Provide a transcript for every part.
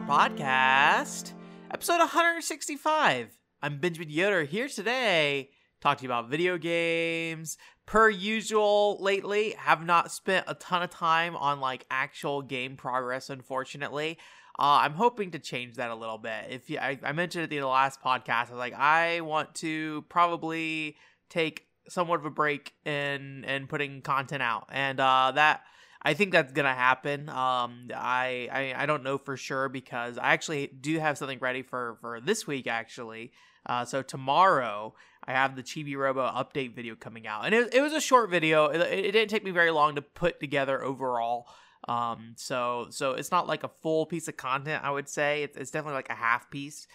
Podcast, episode 165. I'm Benjamin Yoder here today, talk to you about video games. Per usual, lately, have not spent a ton of time on like actual game progress, unfortunately. Uh, I'm hoping to change that a little bit. If you, I, I mentioned at the last podcast, I was like, I want to probably take somewhat of a break in and putting content out, and uh, that I think that's gonna happen. Um, I, I I don't know for sure because I actually do have something ready for for this week actually. Uh, so tomorrow I have the Chibi Robo update video coming out, and it, it was a short video. It, it didn't take me very long to put together overall. Um, so so it's not like a full piece of content. I would say it's, it's definitely like a half piece.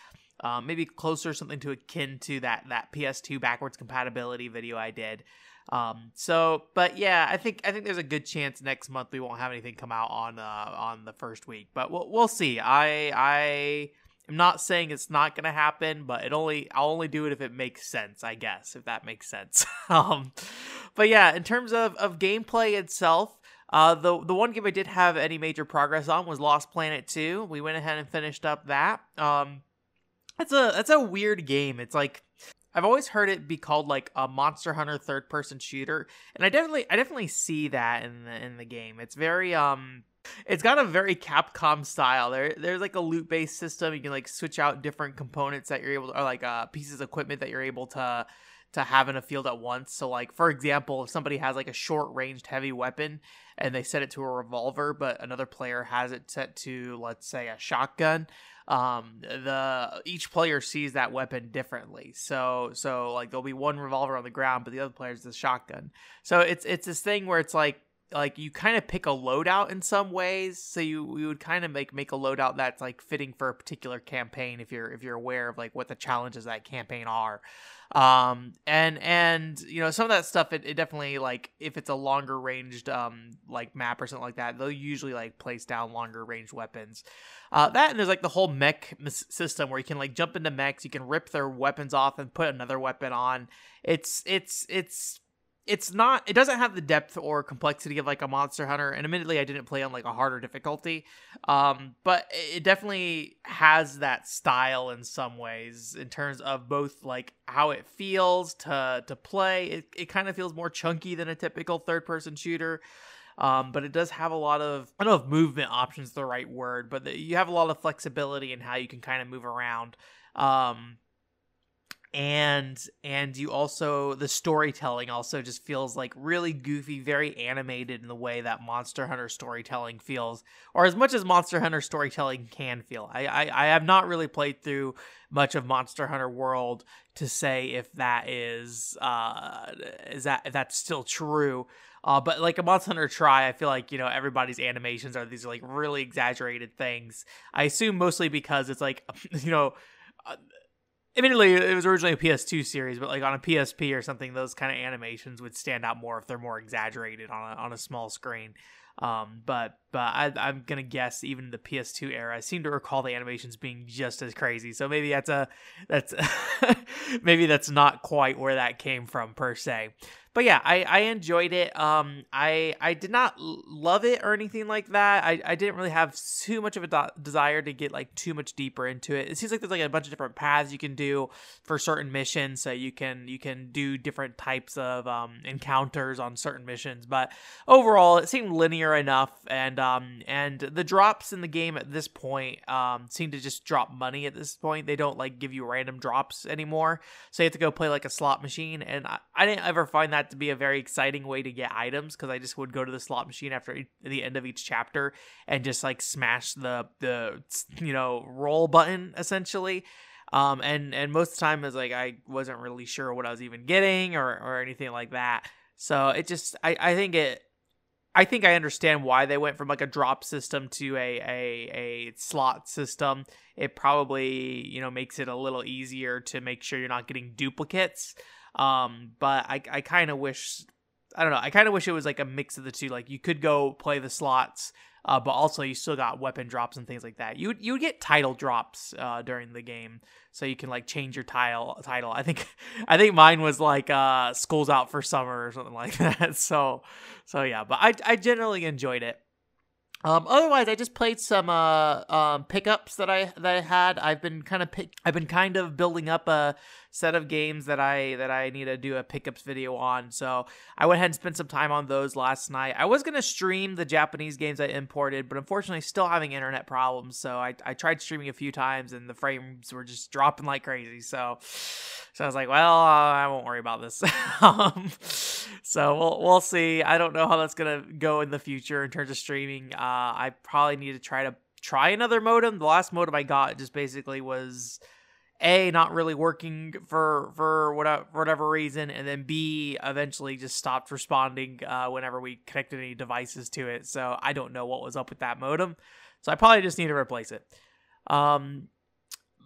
Um, maybe closer something to akin to that that PS2 backwards compatibility video I did. Um, so, but yeah, I think I think there's a good chance next month we won't have anything come out on uh, on the first week, but we'll we'll see. I I am not saying it's not gonna happen, but it only I'll only do it if it makes sense, I guess, if that makes sense. um, but yeah, in terms of of gameplay itself. Uh, the the one game I did have any major progress on was Lost Planet 2. We went ahead and finished up that. Um, that's a that's a weird game. It's like I've always heard it be called like a Monster Hunter third person shooter, and I definitely I definitely see that in the in the game. It's very um it's got a very Capcom style. There there's like a loot based system. You can like switch out different components that you're able to or like uh pieces of equipment that you're able to to have in a field at once. So like for example, if somebody has like a short ranged heavy weapon and they set it to a revolver, but another player has it set to let's say a shotgun, um the each player sees that weapon differently. So so like there'll be one revolver on the ground but the other player's the shotgun. So it's it's this thing where it's like like you kind of pick a loadout in some ways. So you you would kind of make make a loadout that's like fitting for a particular campaign if you're if you're aware of like what the challenges that campaign are um and and you know some of that stuff it, it definitely like if it's a longer ranged um like map or something like that they'll usually like place down longer range weapons. Uh that and there's like the whole mech system where you can like jump into mechs you can rip their weapons off and put another weapon on. It's it's it's it's not it doesn't have the depth or complexity of like a monster hunter and admittedly i didn't play on like a harder difficulty um but it definitely has that style in some ways in terms of both like how it feels to to play it, it kind of feels more chunky than a typical third person shooter um, but it does have a lot of I don't know if movement options the right word, but the, you have a lot of flexibility in how you can kind of move around. Um, and and you also the storytelling also just feels like really goofy very animated in the way that monster hunter storytelling feels or as much as monster hunter storytelling can feel i i, I have not really played through much of monster hunter world to say if that is uh is that if that's still true uh, but like a Monster Hunter Tri I feel like you know everybody's animations are these like really exaggerated things. I assume mostly because it's like you know uh, admittedly it was originally a ps2 series but like on a psp or something those kind of animations would stand out more if they're more exaggerated on a, on a small screen um, but but I, am gonna guess even the PS2 era, I seem to recall the animations being just as crazy. So maybe that's a that's maybe that's not quite where that came from per se but yeah, I, I enjoyed it. Um, I I did not love it or anything like that. I, I didn't really have too much of a do- desire to get like too much deeper into it. It seems like there's like a bunch of different paths you can do for certain missions. So you can you can do different types of um, encounters on certain missions. But overall, it seemed linear enough, and um and the drops in the game at this point um seem to just drop money at this point. They don't like give you random drops anymore. So you have to go play like a slot machine, and I, I didn't ever find that to be a very exciting way to get items because I just would go to the slot machine after the end of each chapter and just like smash the the you know roll button essentially. Um, and and most of the time is like I wasn't really sure what I was even getting or or anything like that. So it just I I think it I think I understand why they went from like a drop system to a, a a slot system. It probably you know makes it a little easier to make sure you're not getting duplicates. Um, but I I kind of wish I don't know. I kind of wish it was like a mix of the two. Like you could go play the slots, uh, but also you still got weapon drops and things like that. You you would get title drops uh, during the game, so you can like change your title title. I think I think mine was like uh, "School's Out for Summer" or something like that. So so yeah, but I I generally enjoyed it. Um, otherwise, I just played some uh, um, pickups that I that I had. I've been kind of pick, I've been kind of building up a set of games that I that I need to do a pickups video on. So I went ahead and spent some time on those last night. I was gonna stream the Japanese games I imported, but unfortunately, still having internet problems. So I, I tried streaming a few times, and the frames were just dropping like crazy. So so I was like, well, uh, I won't worry about this. um, so we'll we'll see. I don't know how that's gonna go in the future in terms of streaming. Uh, I probably need to try to try another modem. The last modem I got just basically was a not really working for for whatever whatever reason, and then b eventually just stopped responding uh, whenever we connected any devices to it. So I don't know what was up with that modem. So I probably just need to replace it. Um,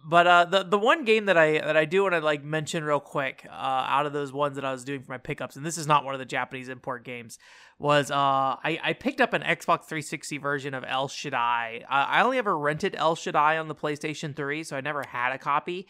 but uh, the the one game that I that I do want to like mention real quick uh, out of those ones that I was doing for my pickups, and this is not one of the Japanese import games, was uh, I I picked up an Xbox 360 version of El Shaddai. I I only ever rented El Shaddai on the PlayStation 3, so I never had a copy.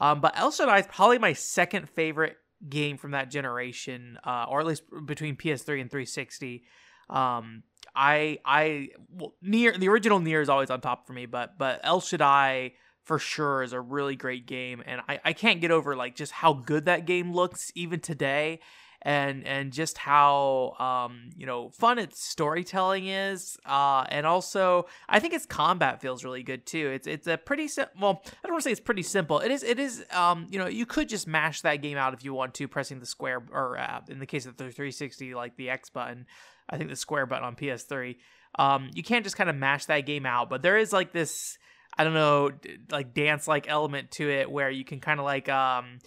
Um, but El Shaddai is probably my second favorite game from that generation, uh, or at least between PS3 and 360. Um, I I well, NieR the original NieR is always on top for me, but but El Shaddai for sure is a really great game and I, I can't get over like just how good that game looks even today and and just how um you know fun its storytelling is uh and also I think its combat feels really good too. It's it's a pretty sim- well I don't want to say it's pretty simple. It is it is um you know you could just mash that game out if you want to pressing the square or uh, in the case of the 360 like the X button I think the square button on PS3 um you can't just kind of mash that game out but there is like this I don't know, like dance like element to it where you can kind of like um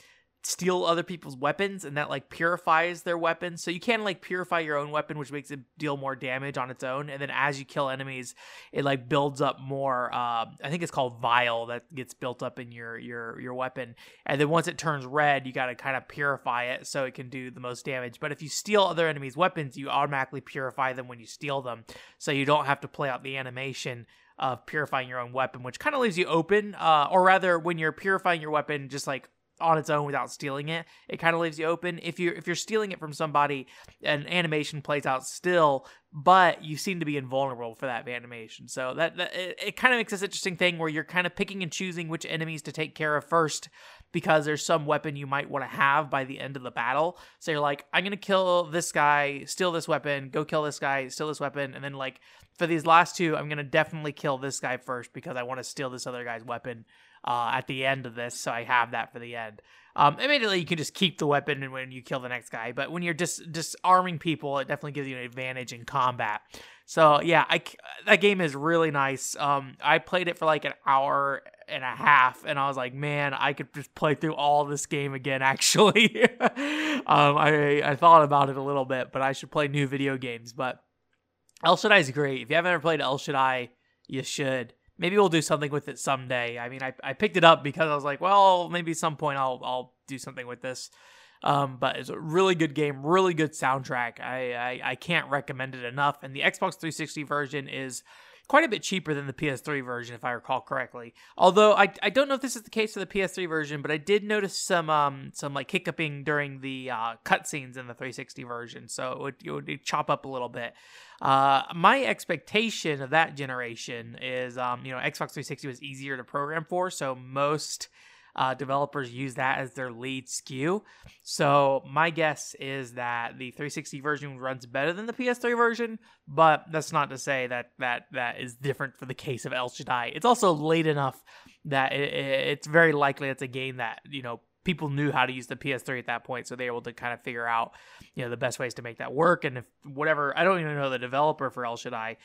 steal other people's weapons and that like purifies their weapons. So you can like purify your own weapon, which makes it deal more damage on its own. And then as you kill enemies, it like builds up more. Uh, I think it's called Vile that gets built up in your your your weapon. And then once it turns red, you got to kind of purify it so it can do the most damage. But if you steal other enemies' weapons, you automatically purify them when you steal them, so you don't have to play out the animation of purifying your own weapon, which kind of leaves you open. Uh, or rather, when you're purifying your weapon, just like on its own without stealing it, it kind of leaves you open. If you're if you're stealing it from somebody, an animation plays out still, but you seem to be invulnerable for that animation. So that, that it, it kind of makes this interesting thing where you're kind of picking and choosing which enemies to take care of first because there's some weapon you might want to have by the end of the battle. So you're like, I'm gonna kill this guy, steal this weapon, go kill this guy, steal this weapon, and then like for these last two, I'm gonna definitely kill this guy first because I want to steal this other guy's weapon uh, at the end of this, so I have that for the end. Um, immediately, you can just keep the weapon and when you kill the next guy, but when you're just disarming people, it definitely gives you an advantage in combat. So yeah, I that game is really nice. Um, I played it for like an hour and a half, and I was like, man, I could just play through all this game again. Actually, um, I I thought about it a little bit, but I should play new video games. But El Shaddai is great. If you haven't ever played El Shaddai, you should. Maybe we'll do something with it someday. I mean, I, I picked it up because I was like, well, maybe some point I'll I'll do something with this. Um, but it's a really good game, really good soundtrack. I, I I can't recommend it enough. And the Xbox 360 version is quite a bit cheaper than the PS3 version, if I recall correctly. Although I, I don't know if this is the case for the PS3 version, but I did notice some um some like hiccuping during the uh, cutscenes in the 360 version, so it would, it would chop up a little bit. Uh, my expectation of that generation is um you know Xbox 360 was easier to program for, so most uh, developers use that as their lead SKU. So my guess is that the 360 version runs better than the PS3 version, but that's not to say that that that is different for the case of El Shaddai. It's also late enough that it, it's very likely it's a game that you know people knew how to use the PS3 at that point, so they were able to kind of figure out you know the best ways to make that work. And if whatever, I don't even know the developer for El Shaddai,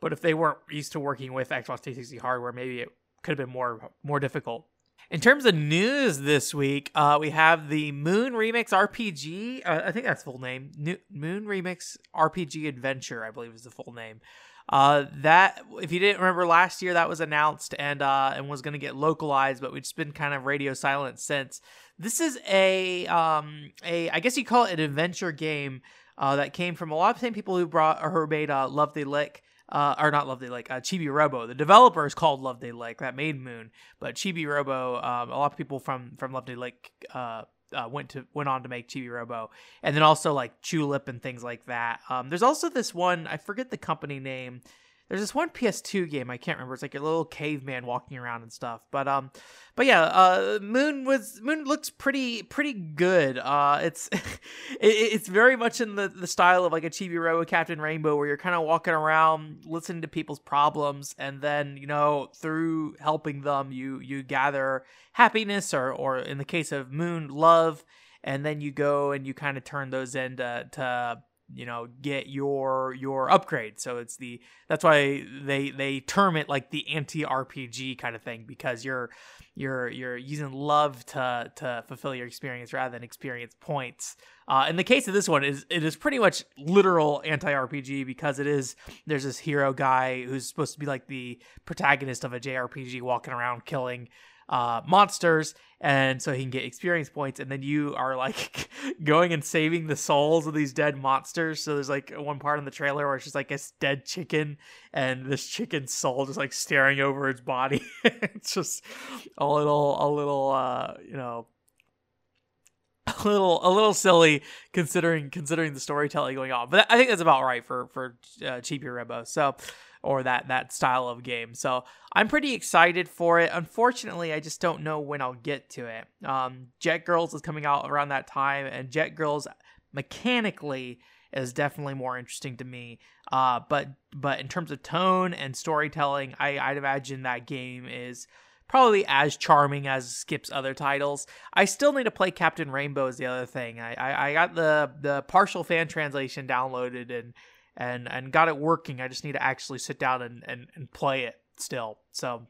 but if they weren't used to working with Xbox 360 hardware, maybe it could have been more more difficult. In terms of news this week, uh, we have the Moon Remix RPG. Uh, I think that's full name. New- Moon Remix RPG Adventure, I believe is the full name. Uh, that if you didn't remember last year, that was announced and uh, and was going to get localized, but we've just been kind of radio silent since. This is a um a I guess you call it an adventure game uh, that came from a lot of the same people who brought or who made uh, Love-de-Lic uh, or not Love Lake, uh, Chibi Robo. The developer is called Love Lake, that made Moon, but Chibi Robo, um, a lot of people from from Love Lake uh, uh, went to went on to make Chibi Robo, and then also like Chulip and things like that. Um, there's also this one I forget the company name there's this one PS2 game I can't remember. It's like a little caveman walking around and stuff. But um, but yeah, uh, Moon was Moon looks pretty pretty good. Uh, it's it, it's very much in the the style of like a Chibi Captain Rainbow, where you're kind of walking around listening to people's problems, and then you know through helping them, you you gather happiness, or or in the case of Moon, love, and then you go and you kind of turn those into to you know get your your upgrade. So it's the that's why they they term it like the anti rpg kind of thing because you're you're you're using love to to fulfill your experience rather than experience points. Uh, in the case of this one is it is pretty much literal anti rpg because it is there's this hero guy who's supposed to be like the protagonist of a jrpg walking around killing uh, monsters, and so he can get experience points. And then you are like going and saving the souls of these dead monsters. So there's like one part in the trailer where it's just like a dead chicken, and this chicken's soul just like staring over its body. it's just a little, a little, uh, you know, a little a little silly considering considering the storytelling going on. But I think that's about right for for uh, Chibi Robo. So or that that style of game. So I'm pretty excited for it. Unfortunately, I just don't know when I'll get to it. Um, Jet Girls is coming out around that time, and Jet Girls mechanically is definitely more interesting to me. Uh, but but in terms of tone and storytelling, I, I'd imagine that game is probably as charming as Skip's other titles. I still need to play Captain Rainbow is the other thing. I, I, I got the the partial fan translation downloaded and and and got it working. I just need to actually sit down and and, and play it still. So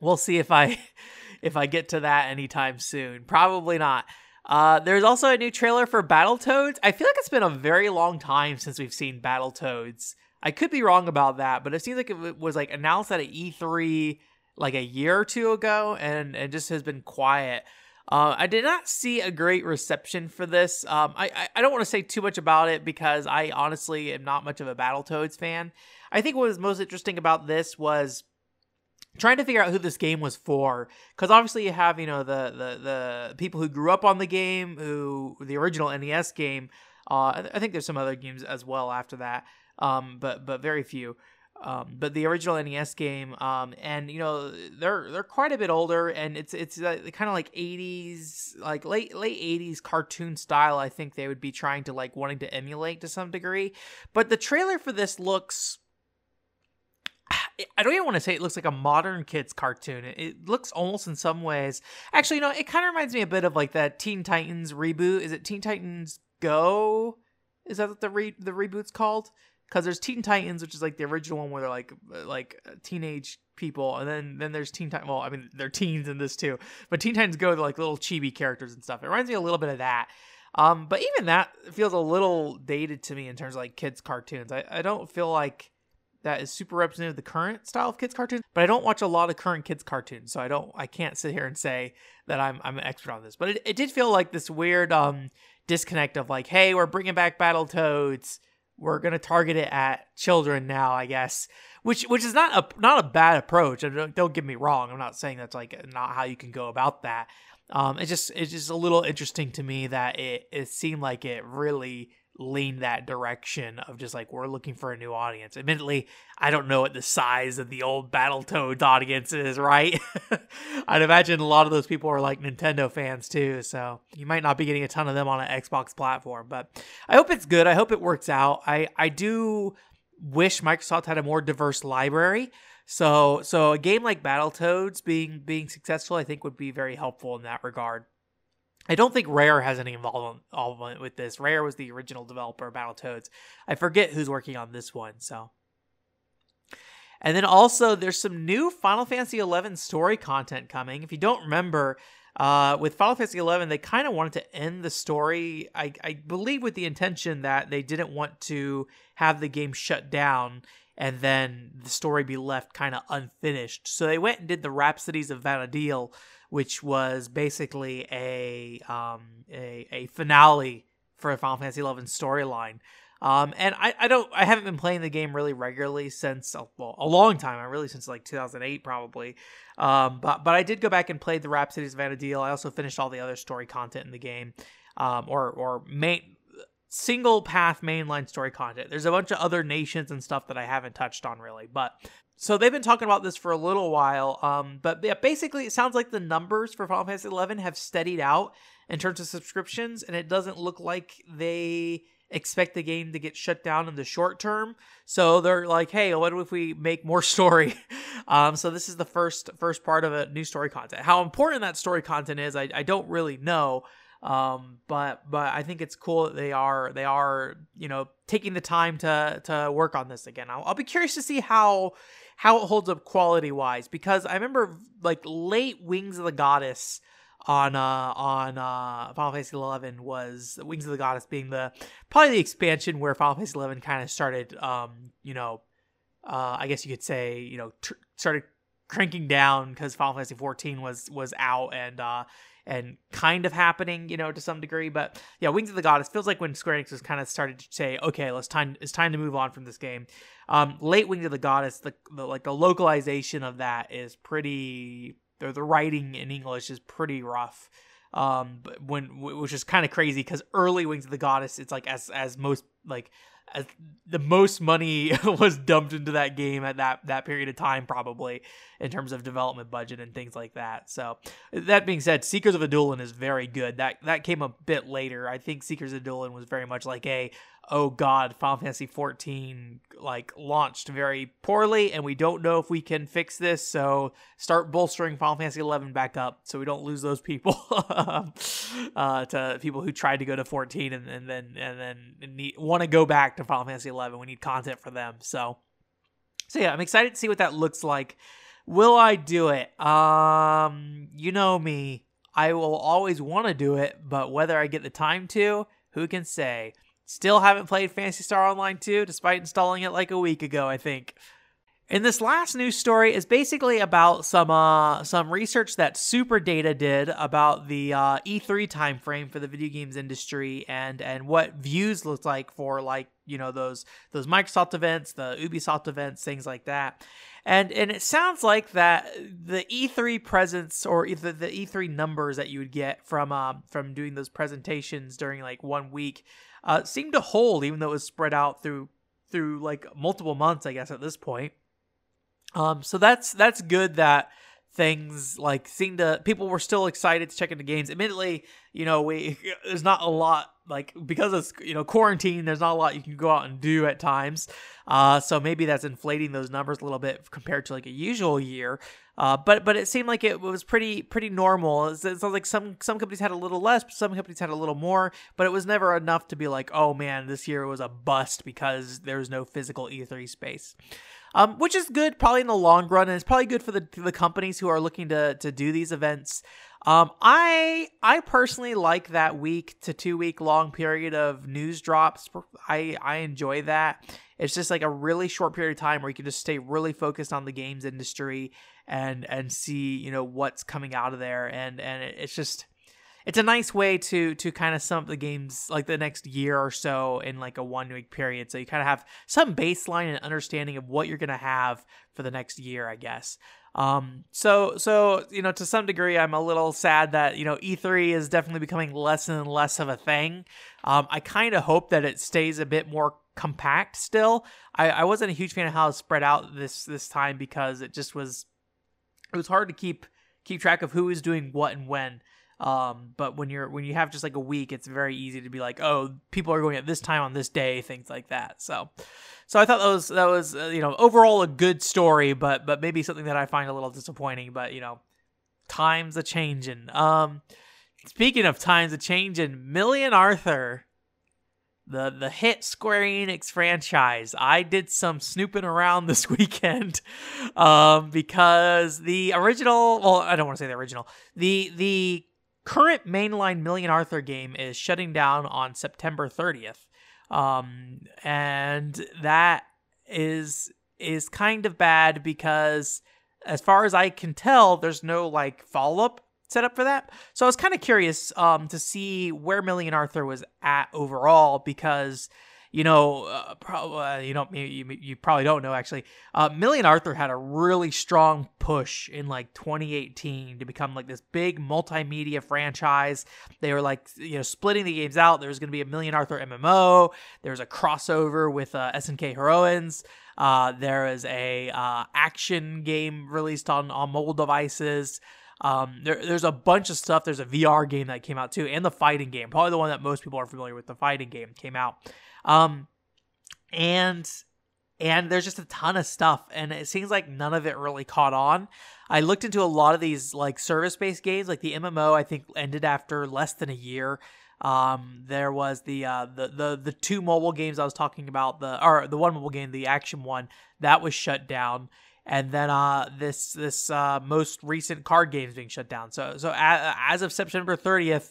we'll see if I if I get to that anytime soon. Probably not. Uh, there's also a new trailer for Battletoads. I feel like it's been a very long time since we've seen Battletoads. I could be wrong about that, but it seems like it was like announced at an E3 like a year or two ago, and and just has been quiet. Uh, I did not see a great reception for this. Um, I, I, don't want to say too much about it because I honestly am not much of a Battletoads fan. I think what was most interesting about this was trying to figure out who this game was for because obviously you have you know the, the the people who grew up on the game who the original nes game uh, i think there's some other games as well after that um, but but very few um, but the original NES game, um, and you know they're they're quite a bit older, and it's it's uh, kind of like '80s, like late late '80s cartoon style. I think they would be trying to like wanting to emulate to some degree. But the trailer for this looks. I don't even want to say it looks like a modern kids cartoon. It looks almost in some ways. Actually, you know, it kind of reminds me a bit of like that Teen Titans reboot. Is it Teen Titans Go? Is that what the re- the reboot's called? Because there's Teen Titans, which is like the original one where they're like uh, like uh, teenage people, and then then there's Teen Titans. Well, I mean they're teens in this too, but Teen Titans Go they're like little chibi characters and stuff. It reminds me a little bit of that. Um, but even that feels a little dated to me in terms of like kids cartoons. I, I don't feel like that is super representative of the current style of kids cartoons, but I don't watch a lot of current kids cartoons, so I don't I can't sit here and say that I'm I'm an expert on this. But it, it did feel like this weird um disconnect of like, hey, we're bringing back Battle We're gonna target it at children now, I guess. Which which is not a not a bad approach. Don't, don't get me wrong. I'm not saying that's like not how you can go about that. Um, it's just it's just a little interesting to me that it it seemed like it really lean that direction of just like we're looking for a new audience. Admittedly, I don't know what the size of the old Battletoads audience is, right? I'd imagine a lot of those people are like Nintendo fans too, so you might not be getting a ton of them on an Xbox platform. But I hope it's good. I hope it works out. I I do wish Microsoft had a more diverse library. So so a game like Battletoads being being successful, I think would be very helpful in that regard. I don't think Rare has any involvement with this. Rare was the original developer of Battletoads. I forget who's working on this one, so. And then also, there's some new Final Fantasy XI story content coming. If you don't remember, uh, with Final Fantasy XI, they kind of wanted to end the story, I, I believe, with the intention that they didn't want to have the game shut down and then the story be left kind of unfinished. So they went and did the Rhapsodies of Vana'diel, which was basically a um, a, a finale for a Final Fantasy XI storyline. Um, and I, I don't I haven't been playing the game really regularly since uh, well a long time. I really since like 2008 probably. Um, but but I did go back and play the Rhapsodies of Vana'diel. I also finished all the other story content in the game, um, or or main single path mainline story content. There's a bunch of other nations and stuff that I haven't touched on really, but so they've been talking about this for a little while. Um, but yeah, basically, it sounds like the numbers for Final Fantasy XI have steadied out in terms of subscriptions, and it doesn't look like they expect the game to get shut down in the short term. So they're like, "Hey, what if we make more story?" um, so this is the first first part of a new story content. How important that story content is, I, I don't really know. Um, but but I think it's cool that they are they are you know taking the time to to work on this again. I'll, I'll be curious to see how how it holds up quality wise because I remember like late Wings of the Goddess on uh on uh Final Fantasy Eleven was Wings of the Goddess being the probably the expansion where Final Fantasy Eleven kind of started um you know uh I guess you could say you know tr- started cranking down because Final Fantasy 14 was was out and uh and kind of happening, you know, to some degree. But yeah, Wings of the Goddess feels like when Square Enix was kind of started to say, okay, let's time it's time to move on from this game. Um, late Wings of the Goddess, the, the like the localization of that is pretty. The, the writing in English is pretty rough. Um, when which is kind of crazy because early Wings of the Goddess, it's like as as most like the most money was dumped into that game at that that period of time probably in terms of development budget and things like that. So that being said seekers of Adoulin is very good. That that came a bit later. I think seekers of Adoulin was very much like a oh god, Final Fantasy 14 like launched very poorly and we don't know if we can fix this, so start bolstering Final Fantasy 11 back up so we don't lose those people uh, to people who tried to go to 14 and, and then and then want to go back to Final Fantasy 11. We need content for them. So so yeah, I'm excited to see what that looks like. Will I do it? Um, you know me. I will always want to do it, but whether I get the time to, who can say? Still haven't played Phantasy Star Online 2, despite installing it like a week ago, I think. And this last news story is basically about some uh, some research that SuperData did about the uh, E3 timeframe for the video games industry and and what views look like for like you know those those Microsoft events, the Ubisoft events, things like that. And and it sounds like that the E3 presence or the, the E3 numbers that you would get from um, from doing those presentations during like one week uh, seemed to hold, even though it was spread out through through like multiple months, I guess at this point. Um, so that's that's good that things like seemed to people were still excited to check into games. Admittedly, you know, we there's not a lot like because it's you know quarantine. There's not a lot you can go out and do at times. Uh, so maybe that's inflating those numbers a little bit compared to like a usual year. Uh, but but it seemed like it was pretty pretty normal. It sounds like some some companies had a little less, some companies had a little more, but it was never enough to be like, oh man, this year was a bust because there was no physical E3 space. Um, which is good probably in the long run, and it's probably good for the the companies who are looking to to do these events. Um, I I personally like that week to two week long period of news drops. I I enjoy that. It's just like a really short period of time where you can just stay really focused on the games industry and and see you know what's coming out of there, and and it's just it's a nice way to to kind of sum up the games like the next year or so in like a one week period. So you kind of have some baseline and understanding of what you're going to have for the next year i guess. Um so so you know to some degree i'm a little sad that you know e3 is definitely becoming less and less of a thing. Um i kind of hope that it stays a bit more compact still. I i wasn't a huge fan of how it spread out this this time because it just was it was hard to keep keep track of who is doing what and when um, but when you're when you have just like a week, it's very easy to be like, oh, people are going at this time on this day, things like that. So, so I thought that was that was uh, you know overall a good story, but but maybe something that I find a little disappointing. But you know, times a changing. Um, speaking of times a changing, Million Arthur the the hit Square Enix franchise. I did some snooping around this weekend um, because the original, well, I don't want to say the original, the the current mainline Million Arthur game is shutting down on September 30th. Um, and that is is kind of bad because as far as I can tell, there's no like follow-up set up for that. So I was kind of curious um, to see where Million Arthur was at overall because you know, uh, probably uh, you don't you, you probably don't know actually. Uh, Million Arthur had a really strong push in like 2018 to become like this big multimedia franchise. They were like you know splitting the games out. There was going to be a Million Arthur MMO. There was a crossover with uh, SNK Heroines. Uh, there is a uh, action game released on on mobile devices. Um, there, there's a bunch of stuff. There's a VR game that came out too, and the fighting game. Probably the one that most people are familiar with. The fighting game came out. Um, and and there's just a ton of stuff and it seems like none of it really caught on. I looked into a lot of these like service based games like the mmo i think ended after less than a year. Um, there was the, uh, the the the two mobile games i was talking about the or the one mobile game the action one that was shut down. And then uh, this this uh, most recent card games being shut down. So so as of september 30th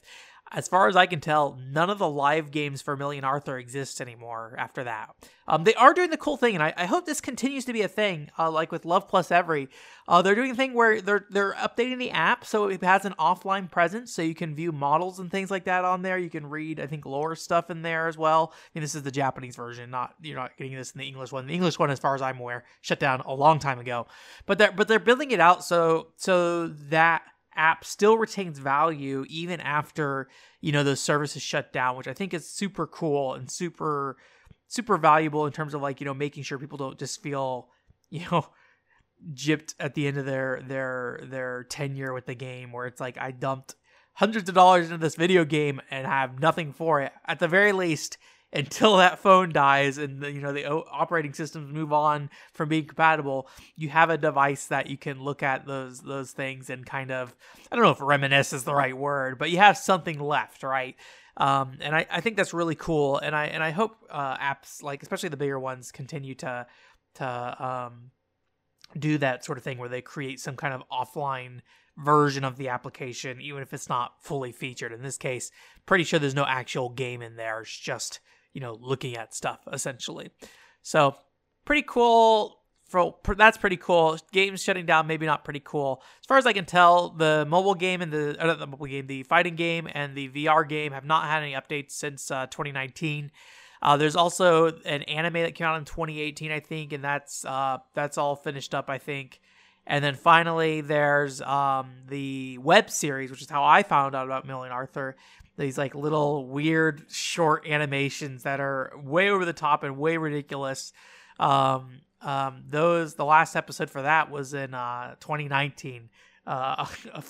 as far as I can tell, none of the live games for Million Arthur exists anymore after that. Um, they are doing the cool thing, and I, I hope this continues to be a thing, uh, like with Love Plus Every. Uh, they're doing a thing where they're they're updating the app so it has an offline presence, so you can view models and things like that on there. You can read, I think, lore stuff in there as well. I mean, this is the Japanese version, not you're not getting this in the English one. The English one, as far as I'm aware, shut down a long time ago. But they're but they're building it out so so that app still retains value even after you know those services shut down which i think is super cool and super super valuable in terms of like you know making sure people don't just feel you know gypped at the end of their their their tenure with the game where it's like i dumped hundreds of dollars into this video game and have nothing for it. At the very least until that phone dies and the, you know the operating systems move on from being compatible you have a device that you can look at those those things and kind of i don't know if reminisce is the right word but you have something left right? Um, and I, I think that's really cool and i and i hope uh, apps like especially the bigger ones continue to to um, do that sort of thing where they create some kind of offline version of the application even if it's not fully featured. In this case pretty sure there's no actual game in there. It's just you know, looking at stuff essentially. So pretty cool. For, that's pretty cool. Games shutting down, maybe not pretty cool. As far as I can tell, the mobile game and the uh, the mobile game, the fighting game and the VR game have not had any updates since uh, 2019. Uh, there's also an anime that came out in 2018, I think, and that's uh, that's all finished up, I think. And then finally, there's um, the web series, which is how I found out about Million Arthur, these like little weird short animations that are way over the top and way ridiculous. Um, um, those the last episode for that was in uh, 2019. Uh,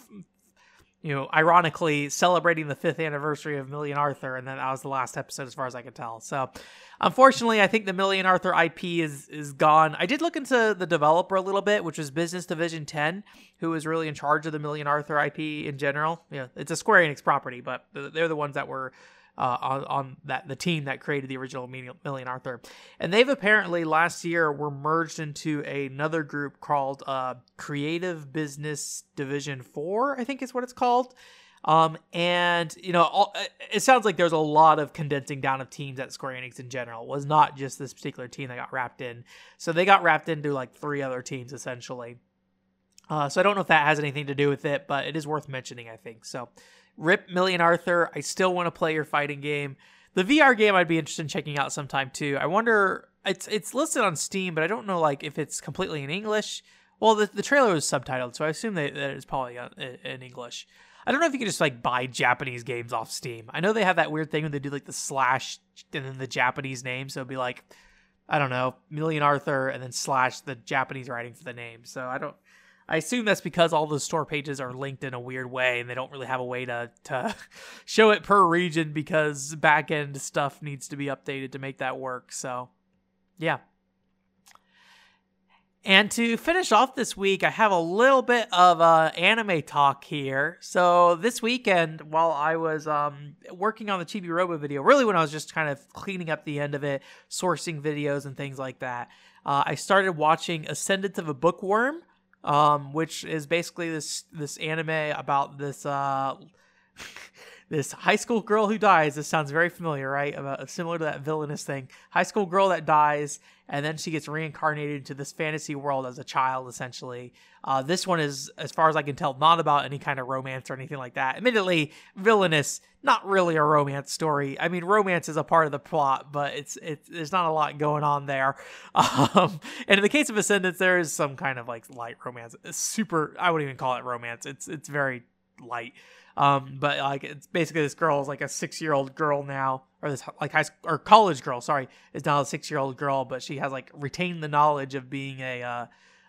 you know, ironically celebrating the fifth anniversary of Million Arthur, and then that was the last episode, as far as I could tell. So, unfortunately, I think the Million Arthur IP is is gone. I did look into the developer a little bit, which was Business Division 10, who was really in charge of the Million Arthur IP in general. Yeah, it's a Square Enix property, but they're the ones that were uh, on, on that the team that created the original Million Arthur, and they've apparently last year were merged into another group called uh, Creative Business Division Four, I think is what it's called. Um, and you know, all, it sounds like there's a lot of condensing down of teams at Square Enix in general. It was not just this particular team that got wrapped in. So they got wrapped into like three other teams essentially. Uh, so I don't know if that has anything to do with it, but it is worth mentioning, I think. So Rip Million Arthur. I still want to play your fighting game. The VR game I'd be interested in checking out sometime too. I wonder it's it's listed on Steam, but I don't know like if it's completely in English. Well, the, the trailer was subtitled, so I assume that, that it's probably uh, in English. I don't know if you can just like buy Japanese games off Steam. I know they have that weird thing when they do like the slash and then the Japanese name, so it'd be like I don't know, Million Arthur and then slash the Japanese writing for the name. So I don't I assume that's because all the store pages are linked in a weird way and they don't really have a way to, to show it per region because backend stuff needs to be updated to make that work. So, yeah. And to finish off this week, I have a little bit of uh, anime talk here. So this weekend, while I was um, working on the Chibi Robo video, really when I was just kind of cleaning up the end of it, sourcing videos and things like that, uh, I started watching Ascendance of a Bookworm, um, which is basically this this anime about this uh, this high school girl who dies. This sounds very familiar, right? About, similar to that villainous thing. High school girl that dies, and then she gets reincarnated into this fantasy world as a child, essentially. Uh, this one is, as far as I can tell, not about any kind of romance or anything like that. Admittedly, villainous, not really a romance story. I mean, romance is a part of the plot, but it's it's there's not a lot going on there. Um, and in the case of Ascendance, there is some kind of like light romance. It's super, I wouldn't even call it romance. It's it's very light. Um, but like it's basically this girl is like a six year old girl now, or this like high or college girl, sorry, is now a six year old girl, but she has like retained the knowledge of being a uh,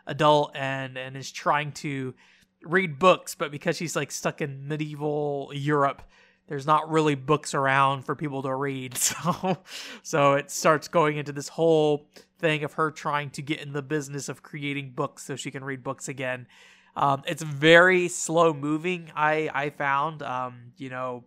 adult and and is trying to read books, but because she's like stuck in medieval Europe, there's not really books around for people to read. So so it starts going into this whole thing of her trying to get in the business of creating books so she can read books again. Um, it's very slow moving. I I found. Um, you know,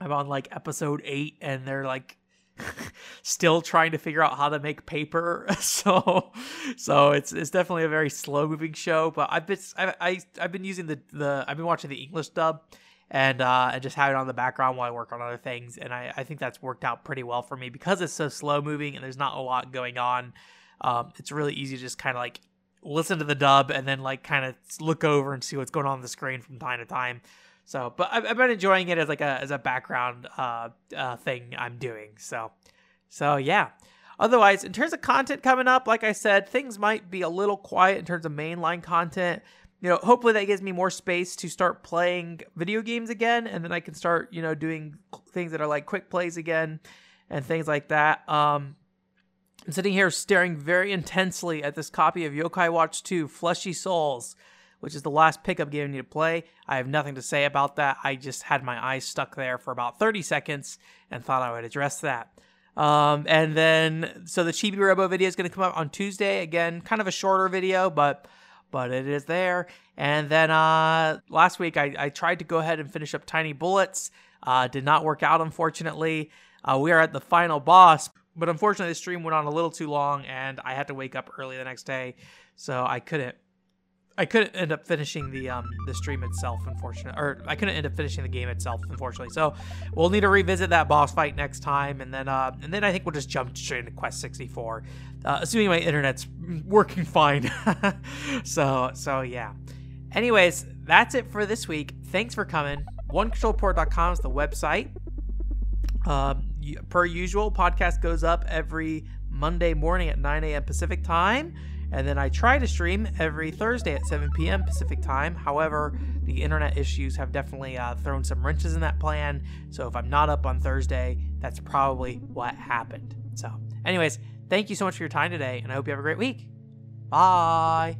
I'm on like episode eight, and they're like still trying to figure out how to make paper. so so it's it's definitely a very slow moving show. But I've been I, I I've been using the the I've been watching the English dub. And uh, and just have it on the background while I work on other things, and I, I think that's worked out pretty well for me because it's so slow moving and there's not a lot going on. Um, it's really easy to just kind of like listen to the dub and then like kind of look over and see what's going on the screen from time to time. So, but I've, I've been enjoying it as like a as a background uh, uh, thing I'm doing. So, so yeah. Otherwise, in terms of content coming up, like I said, things might be a little quiet in terms of mainline content. You know, hopefully that gives me more space to start playing video games again, and then I can start, you know, doing things that are like quick plays again and things like that. Um, I'm sitting here staring very intensely at this copy of Yokai Watch 2 Fleshy Souls, which is the last pickup game I need to play. I have nothing to say about that. I just had my eyes stuck there for about 30 seconds and thought I would address that. Um, and then, so the Chibi Robo video is going to come out on Tuesday. Again, kind of a shorter video, but but it is there. And then uh, last week, I, I tried to go ahead and finish up Tiny Bullets. Uh, did not work out, unfortunately. Uh, we are at the final boss, but unfortunately, the stream went on a little too long, and I had to wake up early the next day, so I couldn't. I couldn't end up finishing the um the stream itself, unfortunately, or I couldn't end up finishing the game itself, unfortunately. So we'll need to revisit that boss fight next time, and then uh and then I think we'll just jump straight into Quest 64, uh, assuming my internet's working fine. so so yeah. Anyways, that's it for this week. Thanks for coming. OneControlPort.com is the website. Um, per usual, podcast goes up every Monday morning at 9 a.m. Pacific time. And then I try to stream every Thursday at 7 p.m. Pacific time. However, the internet issues have definitely uh, thrown some wrenches in that plan. So if I'm not up on Thursday, that's probably what happened. So, anyways, thank you so much for your time today, and I hope you have a great week. Bye.